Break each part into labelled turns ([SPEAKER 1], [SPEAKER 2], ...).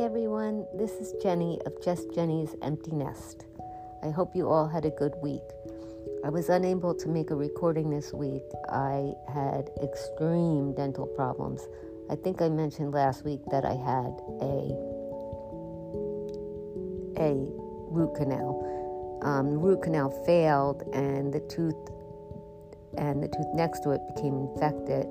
[SPEAKER 1] everyone. This is Jenny of Just Jenny's Empty Nest. I hope you all had a good week. I was unable to make a recording this week. I had extreme dental problems. I think I mentioned last week that I had a a root canal. Um, the root canal failed, and the tooth and the tooth next to it became infected.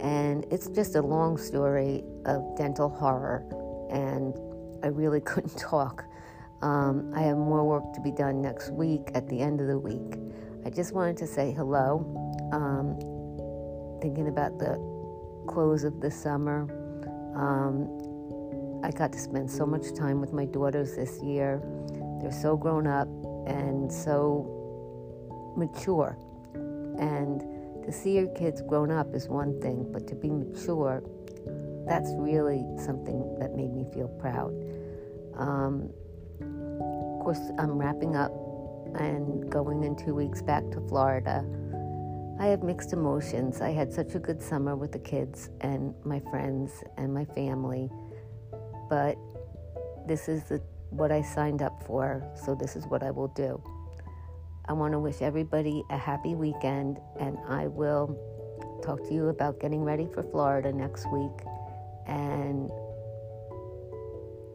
[SPEAKER 1] And it's just a long story of dental horror, and I really couldn't talk. Um, I have more work to be done next week at the end of the week. I just wanted to say hello. Um, thinking about the close of the summer. Um, I got to spend so much time with my daughters this year. They're so grown up and so mature. And to see your kids grown up is one thing, but to be mature, that's really something that made me feel proud. Um, of course, I'm wrapping up and going in two weeks back to Florida. I have mixed emotions. I had such a good summer with the kids and my friends and my family, but this is the, what I signed up for, so this is what I will do. I want to wish everybody a happy weekend, and I will talk to you about getting ready for Florida next week and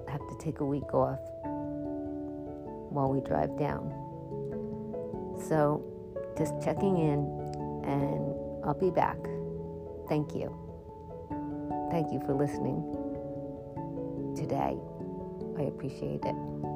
[SPEAKER 1] have to take a week off while we drive down. So, just checking in, and I'll be back. Thank you. Thank you for listening today. I appreciate it.